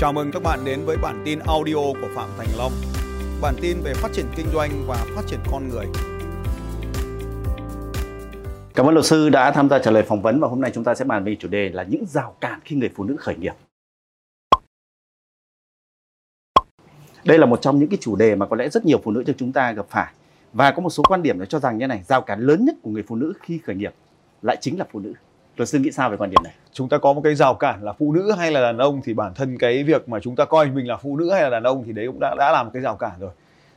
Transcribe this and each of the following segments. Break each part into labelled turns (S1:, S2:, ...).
S1: Chào mừng các bạn đến với bản tin audio của Phạm Thành Long. Bản tin về phát triển kinh doanh và phát triển con người.
S2: Cảm ơn luật sư đã tham gia trả lời phỏng vấn và hôm nay chúng ta sẽ bàn về chủ đề là những rào cản khi người phụ nữ khởi nghiệp. Đây là một trong những cái chủ đề mà có lẽ rất nhiều phụ nữ trong chúng ta gặp phải và có một số quan điểm để cho rằng như này, rào cản lớn nhất của người phụ nữ khi khởi nghiệp lại chính là phụ nữ. Luật sư nghĩ sao về quan điểm này?
S1: Chúng ta có một cái rào cản là phụ nữ hay là đàn ông thì bản thân cái việc mà chúng ta coi mình là phụ nữ hay là đàn ông thì đấy cũng đã đã làm cái rào cản rồi.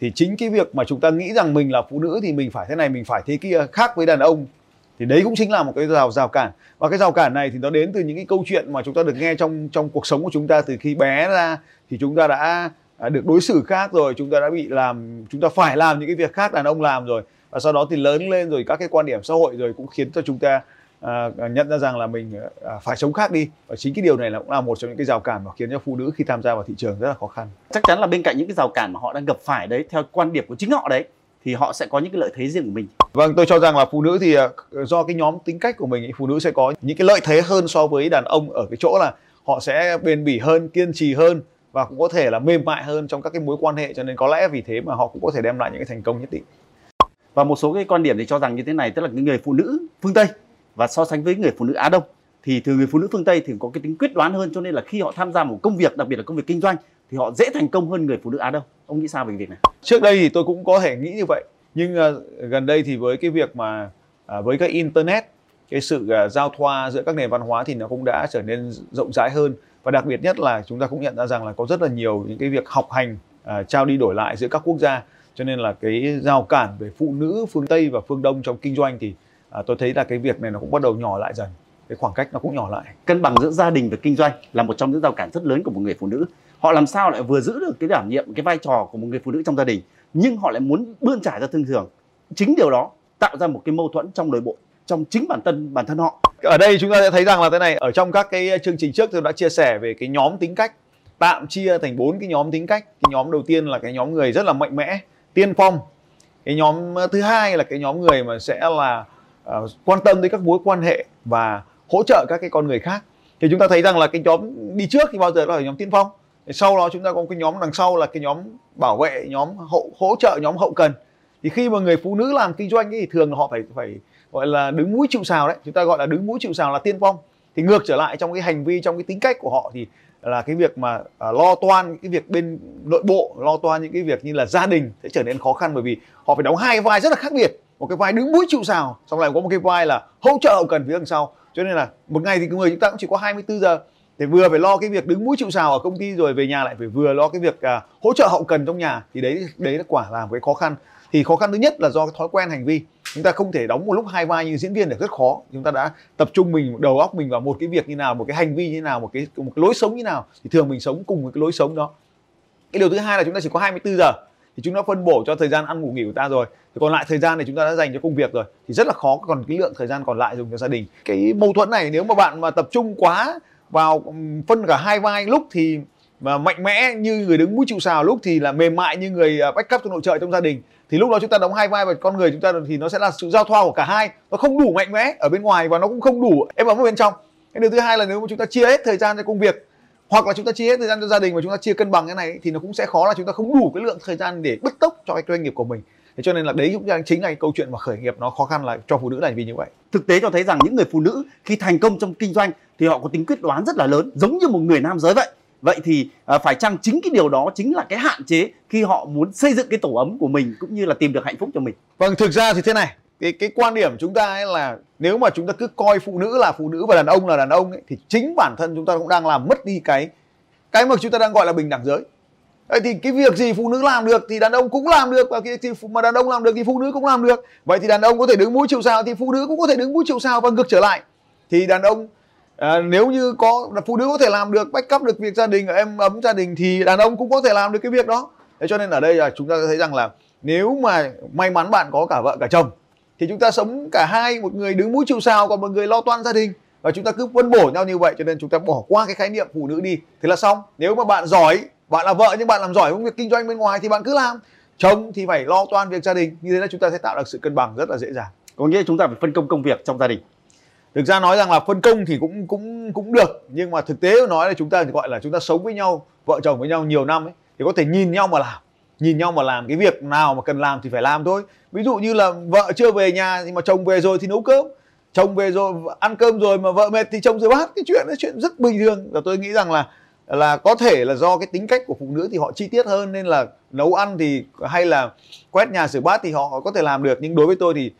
S1: Thì chính cái việc mà chúng ta nghĩ rằng mình là phụ nữ thì mình phải thế này, mình phải thế kia khác với đàn ông thì đấy cũng chính là một cái rào rào cản và cái rào cản này thì nó đến từ những cái câu chuyện mà chúng ta được nghe trong trong cuộc sống của chúng ta từ khi bé ra thì chúng ta đã à, được đối xử khác rồi, chúng ta đã bị làm, chúng ta phải làm những cái việc khác đàn ông làm rồi và sau đó thì lớn lên rồi các cái quan điểm xã hội rồi cũng khiến cho chúng ta à, nhận ra rằng là mình à, phải sống khác đi và chính cái điều này là cũng là một trong những cái rào cản mà khiến cho phụ nữ khi tham gia vào thị trường rất là khó khăn
S2: Chắc chắn là bên cạnh những cái rào cản mà họ đang gặp phải đấy theo quan điểm của chính họ đấy thì họ sẽ có những cái lợi thế riêng của mình.
S1: Vâng, tôi cho rằng là phụ nữ thì do cái nhóm tính cách của mình ý, phụ nữ sẽ có những cái lợi thế hơn so với đàn ông ở cái chỗ là họ sẽ bền bỉ hơn, kiên trì hơn và cũng có thể là mềm mại hơn trong các cái mối quan hệ cho nên có lẽ vì thế mà họ cũng có thể đem lại những cái thành công nhất định.
S2: Và một số cái quan điểm thì cho rằng như thế này tức là cái người phụ nữ phương Tây và so sánh với người phụ nữ Á Đông thì từ người phụ nữ phương Tây thì có cái tính quyết đoán hơn cho nên là khi họ tham gia một công việc đặc biệt là công việc kinh doanh thì họ dễ thành công hơn người phụ nữ Á Đông. Ông nghĩ sao về việc này?
S1: Trước đây thì tôi cũng có thể nghĩ như vậy nhưng uh, gần đây thì với cái việc mà uh, với cái internet cái sự uh, giao thoa giữa các nền văn hóa thì nó cũng đã trở nên rộng rãi hơn và đặc biệt nhất là chúng ta cũng nhận ra rằng là có rất là nhiều những cái việc học hành uh, trao đi đổi lại giữa các quốc gia cho nên là cái rào cản về phụ nữ phương Tây và phương Đông trong kinh doanh thì à, tôi thấy là cái việc này nó cũng bắt đầu nhỏ lại dần cái khoảng cách nó cũng nhỏ lại
S2: Cân bằng giữa gia đình và kinh doanh là một trong những rào cản rất lớn của một người phụ nữ. Họ làm sao lại vừa giữ được cái đảm nhiệm cái vai trò của một người phụ nữ trong gia đình nhưng họ lại muốn bươn trải ra thương trường. Chính điều đó tạo ra một cái mâu thuẫn trong nội bộ trong chính bản thân bản thân họ.
S1: ở đây chúng ta sẽ thấy rằng là thế này ở trong các cái chương trình trước tôi đã chia sẻ về cái nhóm tính cách tạm chia thành bốn cái nhóm tính cách cái nhóm đầu tiên là cái nhóm người rất là mạnh mẽ tiên phong cái nhóm thứ hai là cái nhóm người mà sẽ là uh, quan tâm tới các mối quan hệ và hỗ trợ các cái con người khác. Thì chúng ta thấy rằng là cái nhóm đi trước thì bao giờ là nhóm tiên phong. Sau đó chúng ta có cái nhóm đằng sau là cái nhóm bảo vệ nhóm hậu hỗ trợ nhóm hậu cần. Thì khi mà người phụ nữ làm kinh doanh ấy, thì thường họ phải phải gọi là đứng mũi chịu sào đấy. Chúng ta gọi là đứng mũi chịu sào là tiên phong. Thì ngược trở lại trong cái hành vi trong cái tính cách của họ thì là cái việc mà à, lo toan cái việc bên nội bộ lo toan những cái việc như là gia đình sẽ trở nên khó khăn bởi vì họ phải đóng hai vai rất là khác biệt một cái vai đứng mũi chịu sào. Xong lại có một cái vai là hỗ trợ hậu cần phía đằng sau. Cho nên là một ngày thì người chúng ta cũng chỉ có 24 giờ. Để vừa phải lo cái việc đứng mũi chịu sào ở công ty rồi về nhà lại phải vừa lo cái việc à, hỗ trợ hậu cần trong nhà. Thì đấy đấy là quả làm cái khó khăn. Thì khó khăn thứ nhất là do cái thói quen hành vi. Chúng ta không thể đóng một lúc hai vai như diễn viên được rất khó. Chúng ta đã tập trung mình đầu óc mình vào một cái việc như nào một cái hành vi như nào một cái một cái lối sống như nào thì thường mình sống cùng với cái lối sống đó. Cái điều thứ hai là chúng ta chỉ có 24 giờ thì chúng ta phân bổ cho thời gian ăn ngủ nghỉ của ta rồi. Thì còn lại thời gian này chúng ta đã dành cho công việc rồi. Thì rất là khó, còn cái lượng thời gian còn lại dùng cho gia đình. Cái mâu thuẫn này nếu mà bạn mà tập trung quá vào phân cả hai vai lúc thì mà mạnh mẽ như người đứng mũi chịu sào lúc thì là mềm mại như người bách backup trong nội trợ trong gia đình. Thì lúc đó chúng ta đóng hai vai và con người chúng ta thì nó sẽ là sự giao thoa của cả hai. Nó không đủ mạnh mẽ ở bên ngoài và nó cũng không đủ em ở bên trong. Cái điều thứ hai là nếu mà chúng ta chia hết thời gian cho công việc hoặc là chúng ta chia hết thời gian cho gia đình và chúng ta chia cân bằng cái này thì nó cũng sẽ khó là chúng ta không đủ cái lượng thời gian để bứt tốc cho cái doanh nghiệp của mình thế cho nên là đấy cũng chính là cái câu chuyện mà khởi nghiệp nó khó khăn là cho phụ nữ là vì như vậy
S2: Thực tế cho thấy rằng những người phụ nữ khi thành công trong kinh doanh thì họ có tính quyết đoán rất là lớn giống như một người nam giới vậy. Vậy thì à, phải chăng chính cái điều đó chính là cái hạn chế khi họ muốn xây dựng cái tổ ấm của mình cũng như là tìm được hạnh phúc cho mình.
S1: Vâng, thực ra thì thế này, cái cái quan điểm chúng ta ấy là nếu mà chúng ta cứ coi phụ nữ là phụ nữ và đàn ông là đàn ông ấy, thì chính bản thân chúng ta cũng đang làm mất đi cái cái mà chúng ta đang gọi là bình đẳng giới. Vậy thì cái việc gì phụ nữ làm được thì đàn ông cũng làm được và cái gì mà đàn ông làm được thì phụ nữ cũng làm được. Vậy thì đàn ông có thể đứng mũi chịu sào thì phụ nữ cũng có thể đứng mũi chịu sào và ngược trở lại. Thì đàn ông à, nếu như có phụ nữ có thể làm được backup được việc gia đình em ấm gia đình thì đàn ông cũng có thể làm được cái việc đó. Thế cho nên ở đây là chúng ta thấy rằng là nếu mà may mắn bạn có cả vợ cả chồng thì chúng ta sống cả hai một người đứng mũi chịu sào còn một người lo toan gia đình. Và chúng ta cứ phân bổ nhau như vậy cho nên chúng ta bỏ qua cái khái niệm phụ nữ đi. Thế là xong. Nếu mà bạn giỏi bạn là vợ nhưng bạn làm giỏi công việc kinh doanh bên ngoài thì bạn cứ làm. Chồng thì phải lo toan việc gia đình. Như thế là chúng ta sẽ tạo được sự cân bằng rất là dễ dàng.
S2: Có nghĩa chúng ta phải phân công công việc trong gia đình.
S1: thực ra nói rằng là phân công thì cũng cũng cũng được. Nhưng mà thực tế nói là chúng ta gọi là chúng ta sống với nhau vợ chồng với nhau nhiều năm ấy thì có thể nhìn nhau mà làm nhìn nhau mà làm cái việc nào mà cần làm thì phải làm thôi. Ví dụ như là vợ chưa về nhà nhưng mà chồng về rồi thì nấu cơm. Chồng về rồi ăn cơm rồi mà vợ mệt thì chồng rửa bát. Cái chuyện đó chuyện rất bình thường. Và tôi nghĩ rằng là là có thể là do cái tính cách của phụ nữ thì họ chi tiết hơn nên là nấu ăn thì hay là quét nhà rửa bát thì họ có thể làm được. Nhưng đối với tôi thì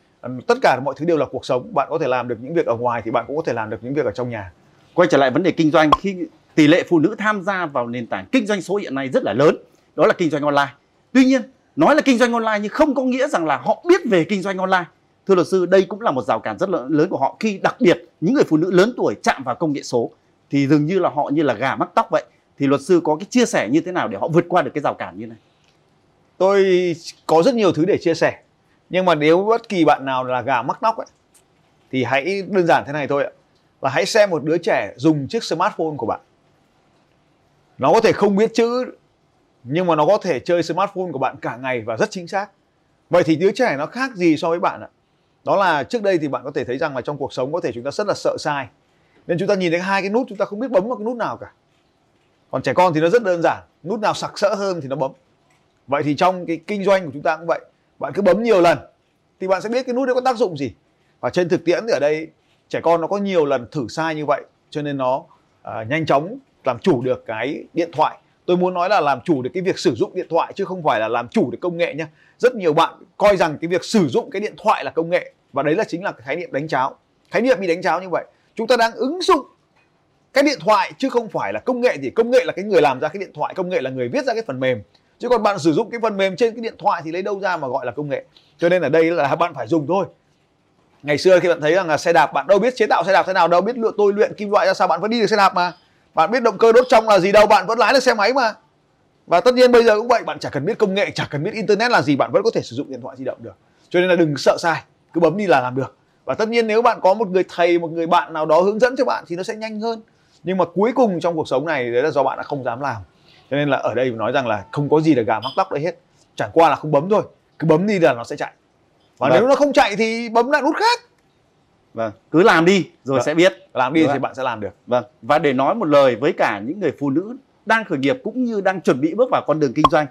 S1: tất cả mọi thứ đều là cuộc sống. Bạn có thể làm được những việc ở ngoài thì bạn cũng có thể làm được những việc ở trong nhà.
S2: Quay trở lại vấn đề kinh doanh. Khi tỷ lệ phụ nữ tham gia vào nền tảng kinh doanh số hiện nay rất là lớn. Đó là kinh doanh online tuy nhiên, nói là kinh doanh online nhưng không có nghĩa rằng là họ biết về kinh doanh online. Thưa luật sư, đây cũng là một rào cản rất lớn của họ khi đặc biệt những người phụ nữ lớn tuổi chạm vào công nghệ số thì dường như là họ như là gà mắc tóc vậy. Thì luật sư có cái chia sẻ như thế nào để họ vượt qua được cái rào cản như này?
S1: Tôi có rất nhiều thứ để chia sẻ, nhưng mà nếu bất kỳ bạn nào là gà mắc tóc ấy, thì hãy đơn giản thế này thôi ạ. Là hãy xem một đứa trẻ dùng chiếc smartphone của bạn. Nó có thể không biết chữ nhưng mà nó có thể chơi smartphone của bạn cả ngày và rất chính xác. Vậy thì đứa trẻ nó khác gì so với bạn ạ? Đó là trước đây thì bạn có thể thấy rằng là trong cuộc sống có thể chúng ta rất là sợ sai. Nên chúng ta nhìn thấy hai cái nút chúng ta không biết bấm vào cái nút nào cả. Còn trẻ con thì nó rất đơn giản nút nào sặc sỡ hơn thì nó bấm. Vậy thì trong cái kinh doanh của chúng ta cũng vậy bạn cứ bấm nhiều lần thì bạn sẽ biết cái nút đấy có tác dụng gì. Và trên thực tiễn thì ở đây trẻ con nó có nhiều lần thử sai như vậy cho nên nó uh, nhanh chóng làm chủ được cái điện thoại tôi muốn nói là làm chủ được cái việc sử dụng điện thoại chứ không phải là làm chủ được công nghệ nhé rất nhiều bạn coi rằng cái việc sử dụng cái điện thoại là công nghệ, và đấy là chính là cái khái niệm đánh cháo. Khái niệm bị đánh cháo như vậy, chúng ta đang ứng dụng cái điện thoại chứ không phải là công nghệ thì công nghệ là cái người làm ra cái điện thoại, công nghệ là người viết ra cái phần mềm. Chứ còn bạn sử dụng cái phần mềm trên cái điện thoại thì lấy đâu ra mà gọi là công nghệ? Cho nên ở đây là bạn phải dùng thôi. Ngày xưa khi bạn thấy rằng là xe đạp, bạn đâu biết chế tạo xe đạp thế nào đâu, biết luyện tôi luyện kim loại ra sao, bạn vẫn đi được xe đạp mà bạn biết động cơ đốt trong là gì đâu bạn vẫn lái được xe máy mà. Và tất nhiên bây giờ cũng vậy bạn chả cần biết công nghệ chả cần biết internet là gì bạn vẫn có thể sử dụng điện thoại di động được. Cho nên là đừng sợ sai cứ bấm đi là làm được. Và tất nhiên nếu bạn có một người thầy một người bạn nào đó hướng dẫn cho bạn thì nó sẽ nhanh hơn. Nhưng mà cuối cùng trong cuộc sống này đấy là do bạn đã không dám làm. Cho nên là ở đây nói rằng là không có gì là gà mắc tóc đấy hết. Chẳng qua là không bấm thôi cứ bấm đi là nó sẽ chạy. Và vâng. nếu nó không chạy thì bấm lại nút khác
S2: vâng cứ làm đi rồi vâng. sẽ biết
S1: làm đi Đúng thì bạn sẽ làm được
S2: vâng và để nói một lời với cả những người phụ nữ đang khởi nghiệp cũng như đang chuẩn bị bước vào con đường kinh doanh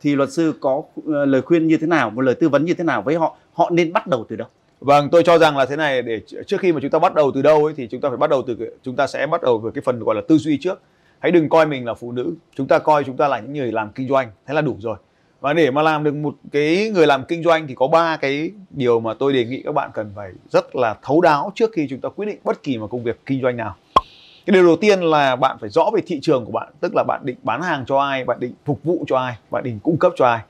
S2: thì luật sư có ờ, lời khuyên như thế nào một lời tư vấn như thế nào với họ họ nên bắt đầu từ đâu
S1: Vâng, tôi cho rằng là thế này để trước khi mà chúng ta bắt đầu từ đâu ấy thì chúng ta phải bắt đầu từ chúng ta sẽ bắt đầu với cái phần gọi là tư duy trước. Hãy đừng coi mình là phụ nữ, chúng ta coi chúng ta là những người làm kinh doanh, thế là đủ rồi. Và để mà làm được một cái người làm kinh doanh thì có ba cái điều mà tôi đề nghị các bạn cần phải rất là thấu đáo trước khi chúng ta quyết định bất kỳ một công việc kinh doanh nào. Cái điều đầu tiên là bạn phải rõ về thị trường của bạn, tức là bạn định bán hàng cho ai, bạn định phục vụ cho ai, bạn định cung cấp cho ai.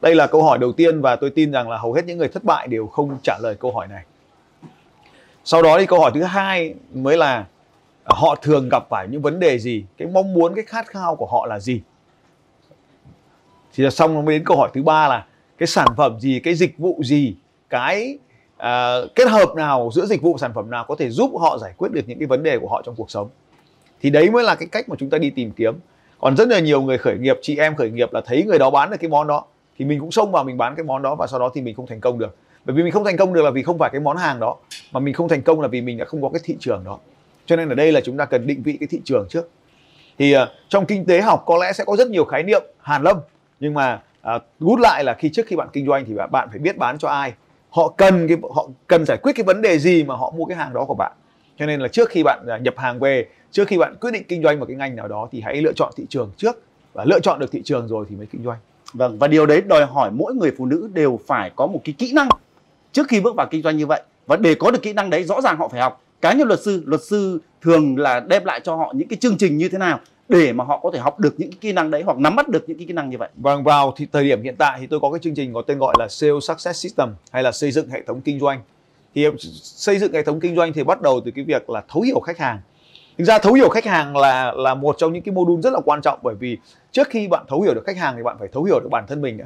S1: Đây là câu hỏi đầu tiên và tôi tin rằng là hầu hết những người thất bại đều không trả lời câu hỏi này. Sau đó thì câu hỏi thứ hai mới là ờ, họ thường gặp phải những vấn đề gì? Cái mong muốn cái khát khao của họ là gì? Thì là xong mới đến câu hỏi thứ ba là cái sản phẩm gì cái dịch vụ gì cái uh, kết hợp nào giữa dịch vụ sản phẩm nào có thể giúp họ giải quyết được những cái vấn đề của họ trong cuộc sống? Thì đấy mới là cái cách mà chúng ta đi tìm kiếm. Còn rất là nhiều người khởi nghiệp chị em khởi nghiệp là thấy người đó bán được cái món đó thì mình cũng xông vào mình bán cái món đó và sau đó thì mình không thành công được. Bởi vì mình không thành công được là vì không phải cái món hàng đó mà mình không thành công là vì mình đã không có cái thị trường đó. Cho nên ở đây là chúng ta cần định vị cái thị trường trước. Thì uh, trong kinh tế học có lẽ sẽ có rất nhiều khái niệm hàn lâm nhưng mà uh, lại là khi trước khi bạn kinh doanh thì bạn phải biết bán cho ai. Họ cần cái họ cần giải quyết cái vấn đề gì mà họ mua cái hàng đó của bạn. Cho nên là trước khi bạn à, nhập hàng về trước khi bạn quyết định kinh doanh một cái ngành nào đó thì hãy lựa chọn thị trường trước. Và lựa chọn được thị trường rồi thì mới kinh doanh.
S2: Vâng và điều đấy đòi hỏi mỗi người phụ nữ đều phải có một cái kỹ năng trước khi bước vào kinh doanh như vậy. Và để có được kỹ năng đấy rõ ràng họ phải học. Cá nhân luật sư luật sư thường là đem lại cho họ những cái chương trình như thế nào để mà họ có thể học được những kỹ năng đấy hoặc nắm bắt được những kỹ năng như vậy.
S1: Vâng vào thì thời điểm hiện tại thì tôi có cái chương trình có tên gọi là Sales Success System hay là xây dựng hệ thống kinh doanh. Thì xây dựng hệ thống kinh doanh thì bắt đầu từ cái việc là thấu hiểu khách hàng thực ra thấu hiểu khách hàng là là một trong những cái module rất là quan trọng bởi vì trước khi bạn thấu hiểu được khách hàng thì bạn phải thấu hiểu được bản thân mình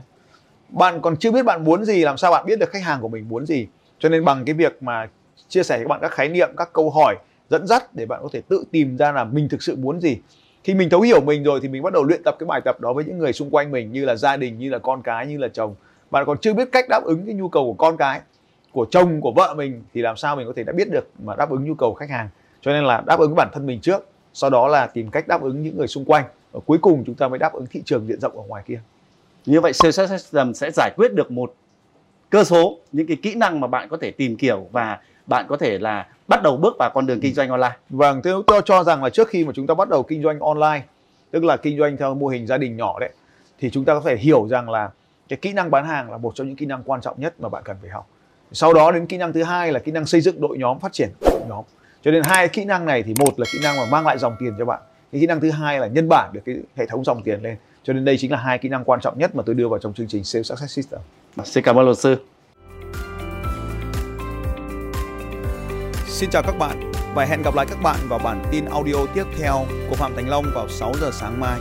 S1: bạn còn chưa biết bạn muốn gì, làm sao bạn biết được khách hàng của mình muốn gì cho nên bằng cái việc mà chia sẻ với các bạn các khái niệm, các câu hỏi, dẫn dắt để bạn có thể tự tìm ra là mình thực sự muốn gì khi mình thấu hiểu mình rồi thì mình bắt đầu luyện tập cái bài tập đó với những người xung quanh mình, như là gia đình, như là con cái, như là chồng. Bạn còn chưa biết cách đáp ứng cái nhu cầu của con cái, của chồng, của vợ mình thì làm sao mình có thể đã biết được mà đáp ứng nhu cầu khách hàng. Cho nên là đáp ứng bản thân mình trước, sau đó là tìm cách đáp ứng những người xung quanh. Và cuối cùng chúng ta mới đáp ứng thị trường diện rộng ở ngoài kia.
S2: Như vậy sales system sẽ giải quyết được một cơ số những cái kỹ năng mà bạn có thể tìm kiểu và bạn có thể là bắt đầu bước vào con đường kinh doanh online.
S1: Vâng tôi, tôi cho rằng là trước khi mà chúng ta bắt đầu kinh doanh online tức là kinh doanh theo mô hình gia đình nhỏ đấy thì chúng ta có thể hiểu rằng là cái kỹ năng bán hàng là một trong những kỹ năng quan trọng nhất mà bạn cần phải học. Sau đó đến kỹ năng thứ hai là kỹ năng xây dựng đội nhóm phát triển đội nhóm. Cho nên hai kỹ năng này thì một là kỹ năng mà mang lại dòng tiền cho bạn cái kỹ năng thứ hai là nhân bản được cái hệ thống dòng tiền lên cho nên đây chính là hai kỹ năng quan trọng nhất mà tôi đưa vào trong chương trình Sales Success System
S2: xin cảm ơn luật sư
S1: Xin chào các bạn và hẹn gặp lại các bạn vào bản tin audio tiếp theo của Phạm Thành Long vào 6 giờ sáng mai.